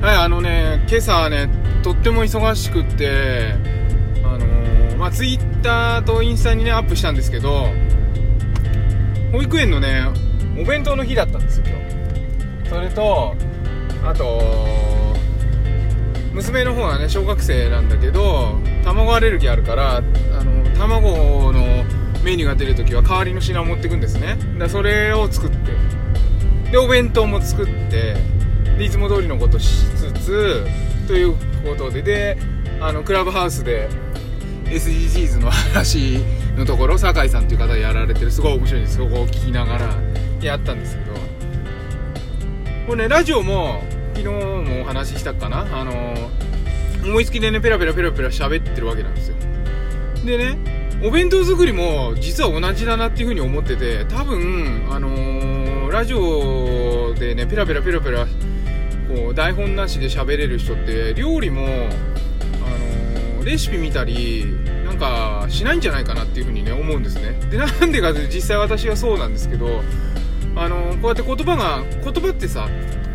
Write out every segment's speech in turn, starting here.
はい、あのね、今朝ね、とっても忙しくって、あのーまあ、ツイッターとインスタにね、アップしたんですけど、保育園のね、お弁当の日だったんですよ、今日。それと、あと、娘の方はね、小学生なんだけど、卵アレルギーあるから、あの、卵のメニューが出るときは代わりの品を持っていくんですね。だそれを作って、で、お弁当も作って、で、いつも通りのことしつつ、ということで、で、あの、クラブハウスで、SDGs の話のところ、酒井さんという方がやられてる、すごい面白いんです。そこを聞きながらやったんですけど、これね、ラジオも、昨日もお話ししたかな？あの、思いつきでね、ペラペラペラペラ喋ってるわけなんですよ。でね、お弁当作りも実は同じだなっていう風に思ってて、多分、あのーラジオでね、ペラペラペラペラ、こう、台本なしで喋れる人って、料理も、あのーレシピ見たり、なんか、しないんじゃないかなっていう風にね、思うんですね。で、なんでかって実際私はそうなんですけど、あのーこうやって言葉が、言葉ってさ、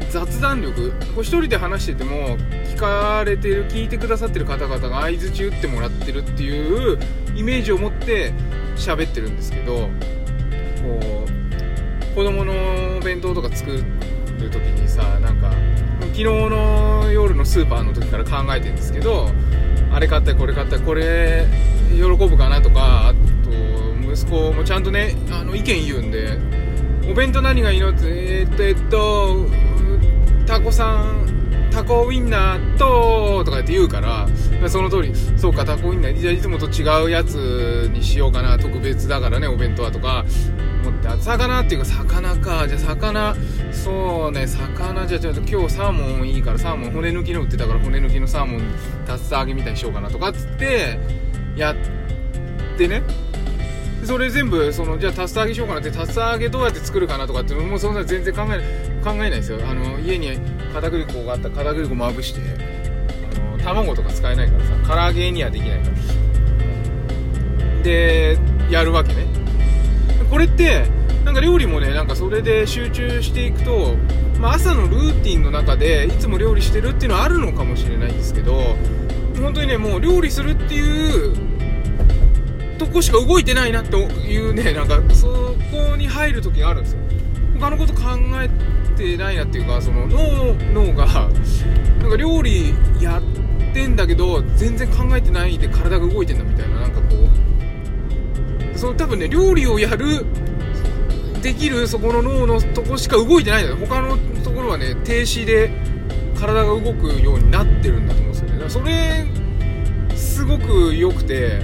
雑談力こう一人で話してても聞かれてる聞いてくださってる方々が相づち打ってもらってるっていうイメージを持って喋ってるんですけどこう子供のお弁当とか作る時にさなんか昨日の夜のスーパーの時から考えてるんですけどあれ買ったりこれ買ったりこれ喜ぶかなとかあと息子もちゃんとねあの意見言うんでお弁当何がいいの？ってえっとえっとタコさんタコウインナーととかって言うからその通りそうかタコウインナーじゃいつもと違うやつにしようかな特別だからねお弁当はとか思って魚っていうか魚か。じゃあ魚そうね魚じゃあちょっと今日サーモンいいからサーモン骨抜きの売ってたから骨抜きのサーモン竜田揚げみたいにしようかなとかっつってやってね。それ全部そのじゃあ竜田揚げしようかなって竜田揚げどうやって作るかなとかってもうそんな全然考え考えないですよ。あの家に片栗粉があったら片栗粉まぶしてあの卵とか使えないからさ唐揚げにはできないからでやるわけね。これってなんか料理もねなんかそれで集中していくと、まあ、朝のルーティンの中でいつも料理してるっていうのはあるのかもしれないんですけど本当にねもう料理するっていうとこしか動いてないなっていうねなんかそこに入る時があるんですよ。他のこと考えてないなっていうかその脳脳がなんか料理やってんだけど全然考えてないで体が動いてんだみたいななんかこう。その多分ね料理をやるできるそこの脳のとこしか動いてないんだよ。他のところはね停止で体が動くようになってるんだと思うんですよね。だからそれすごく良くて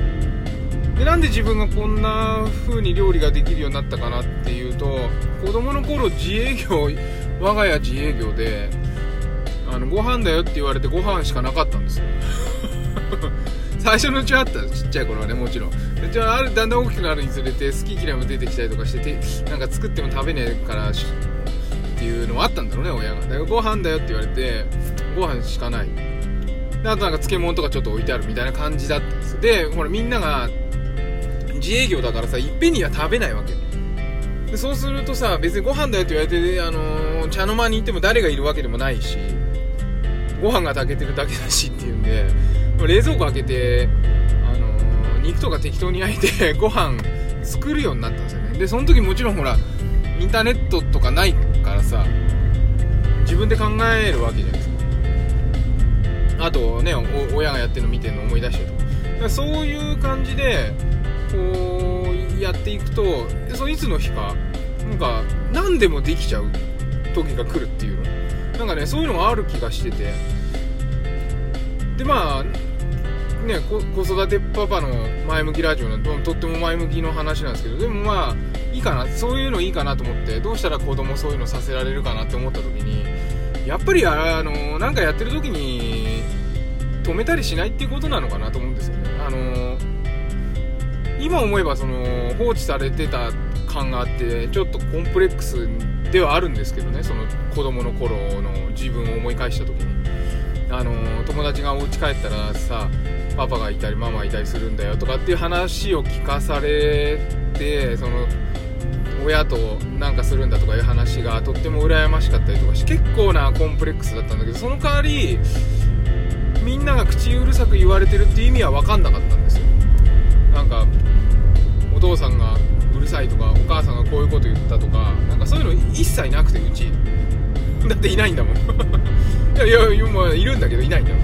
でなんで自分がこんな風に料理ができるようになったかなっていうと子供の頃自営業我が家自営業であのご飯だよって言われてご飯しかなかったんですよ。最初のうちはあったちっちゃい頃はねもちろん。じゃあだんだん大きくなるにつれて好き嫌いも出てきたりとかしててなんか作っても食べねえからっていうのもあったんだろうね親が。だからご飯だよって言われてご飯しかない。であとなんか漬物とかちょっと置いてあるみたいな感じだったんですでほらみんなが自営業だからさいっぺんには食べないわけ。でそうするとさ別にご飯だよって言われて、あのー茶の間に行っても誰がいるわけでもないしご飯が炊けてるだけだしっていうんで冷蔵庫開けて、あのー肉とか適当に焼いて ご飯作るようになったんですよね。でその時もちろんほらインターネットとかないからさ自分で考えるわけじゃないですか。あとね親がやってるの見てるの思い出したりとか。そういう感じでこうやっていくとでそのいつの日かなんか何でもできちゃう時が来るっていうの。なんかねそういうのがある気がしてて。でまあね子育てパパの前向きラジオなんてとっても前向きの話なんですけどでもまあいいかなそういうのいいかなと思ってどうしたら子供そういうのさせられるかなって思った時にやっぱりあのなんかやってる時に止めたりしないっていうことなのかなと思うんですよね。あの今思えばその放置されてた感があってちょっとコンプレックスではあるんですけどねその子供の頃の自分を思い返した時に。あの友達がお家帰ったらさパパがいたりママがいたりするんだよとかっていう話を聞かされてその親となんかするんだとかいう話がとっても羨ましかったりとかし結構なコンプレックスだったんだけどその代わりみんなが口うるさく言われてるっていう意味は分かんなかったんですなんかお父さんがうるさいとかお母さんがこういうこと言ったとかなんかそういうの一切なくてうち。だっていないんだもん。いやいや今いるんだけどいないんだもん。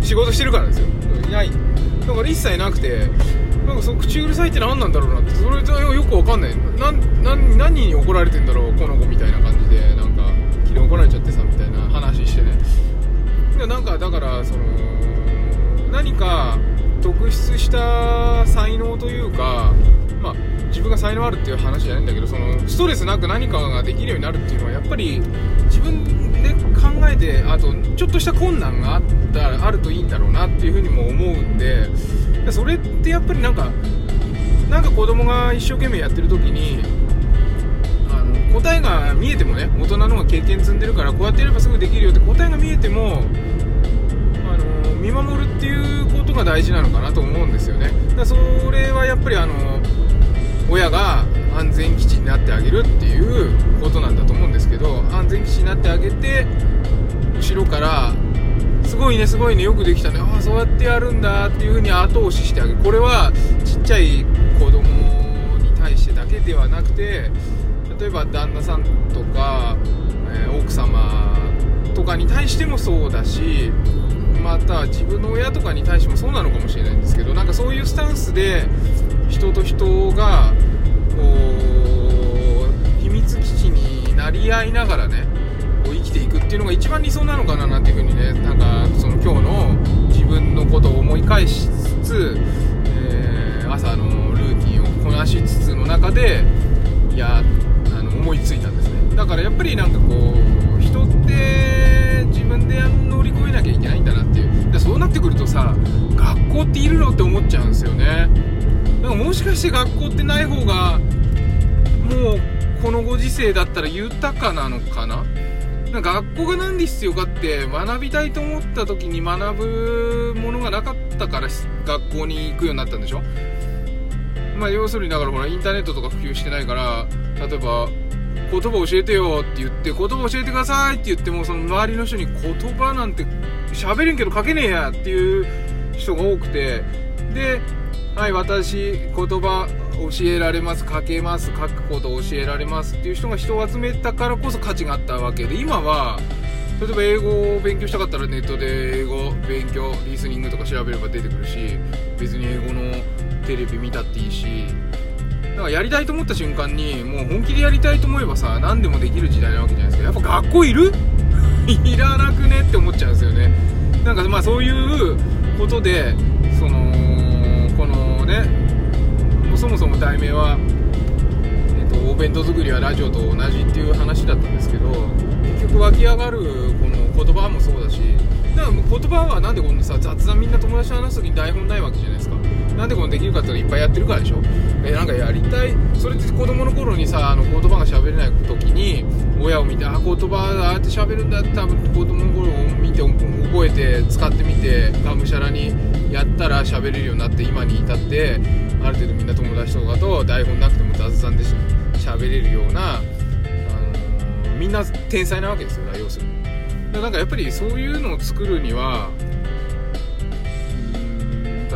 仕事してるからですよ。いない。だから一切なくてなんかその口うるさいって何なんだろうなってそれよくわかんない。な何に怒られてんだろうこの子みたいな感じでなんか昨日怒られちゃってさみたいな話してね。でなんかだからその何か特筆した才能というかまあ自分が才能あるっていう話じゃないんだけどそのストレスなく何かができるようになるっていうのはやっぱり自分で考えてあとちょっとした困難があったあるといいんだろうなっていうふうにも思うんでそれってやっぱりなんかなんか子供が一生懸命やってる時にあの答えが見えてもね大人の方が経験積んでるからこうやってやればすぐできるよって答えが見えても見守るっていうことが大事なのかなと思うんですよね。だそれはやっぱりあの親が安全基地になってあげるっていうことなんだと思うんですけど安全基地になってあげて後ろからすごいねすごいねよくできたねああそうやってやるんだっていう風に後押ししてあげる。これはちっちゃい子供に対してだけではなくて例えば旦那さんとか、えー、奥様とかに対してもそうだしまた自分の親とかに対してもそうなのかもしれないんですけどなんかそういうスタンスで人と人がこう秘密基地になり合いながらねこう生きていくっていうのが一番理想なのかななんていうふうにねなんかその今日の自分のことを思い返しつつ、えー、朝のルーティンをこなしつつの中でいやあの思いついたんですね。だからやっぱりなんかこう人って自分で乗り越えなきゃいけないんだなとさ学校っているのって思っちゃうんですよね。だからもしかして学校ってない方がもうこのご時世だったら豊かなのかな？なんか学校が何で必要かって学びたいと思った時に学ぶものがなかったから学校に行くようになったんでしょ？まあ要するにだからほらインターネットとか普及してないから例えば言葉教えてよって言って言葉教えてくださいって言ってもその周りの人に言葉なんて喋れんけど書けねえやっていう人が多くてではい私言葉教えられます。書けます。書くこと教えられますっていう人が人を集めたからこそ価値があったわけで今は例えば英語を勉強したかったらネットで英語勉強リスニングとか調べれば出てくるし別に英語のテレビ見たっていいしだからやりたいと思った瞬間にもう本気でやりたいと思えばさ何でもできる時代なわけじゃないですか。やっぱ学校いる？いらなくねって思っちゃうんですよね。なんかまあそういうことでそのこのねそもそも題名は、えっと、お弁当作りはラジオと同じっていう話だったんですけど結局湧き上がるこの言葉もそうだしだからもう言葉はなんでこんなさ雑談みんな友達と話す時に台本ないわけじゃないですか。なんでこのできるかっていっぱいやってるからでしょ。えなんかやりたい。それって子供の頃にさあの言葉が喋れない時に親を見てあ言葉ああやって喋るんだって多分子供の頃を見て覚えて使ってみてがむしゃらにやったら喋れるようになって今に至ってある程度みんな友達とかと台本なくても雑談で喋れるような、あの、みんな天才なわけですよ要するに。だなんかやっぱりそういうのを作るには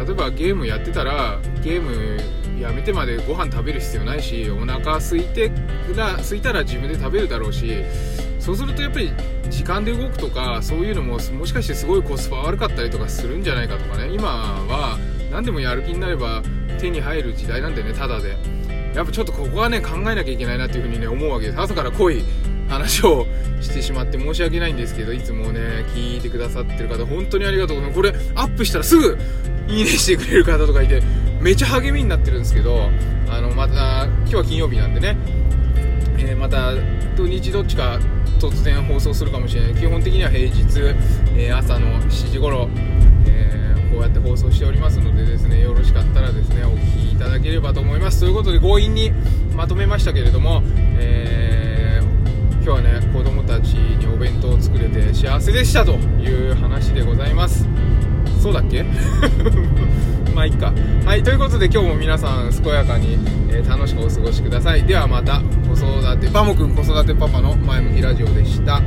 例えばゲームやってたらゲームやめてまでご飯食べる必要ないしお腹空いてら空いたら自分で食べるだろうしそうするとやっぱり時間で動くとかそういうのももしかしてすごいコスパ悪かったりとかするんじゃないかとかね。今は何でもやる気になれば手に入る時代なんでねただで。やっぱちょっとここはね考えなきゃいけないなっていう風にね思うわけです。朝から濃い話をしてしまって申し訳ないんですけどいつもね聞いてくださってる方本当にありがとうございます。これアップしたらすぐいいねしてくれる方とかいてめちゃ励みになってるんですけどあのまた今日は金曜日なんでね、えー、また土日どっちか突然放送するかもしれない。基本的には平日、えー、朝の7時頃、えー、こうやって放送しておりますのでですねよろしかったらですねお聴きいただければと思います。ということで強引にまとめましたけれども、えー、今日はね子供たちにお弁当を作れて幸せでしたという話でございます。そうだっけ？まあいっか。はいということで今日も皆さん健やかに、えー、楽しくお過ごしください。ではまた子育てパモくん子育てパパの前向きラジオでした。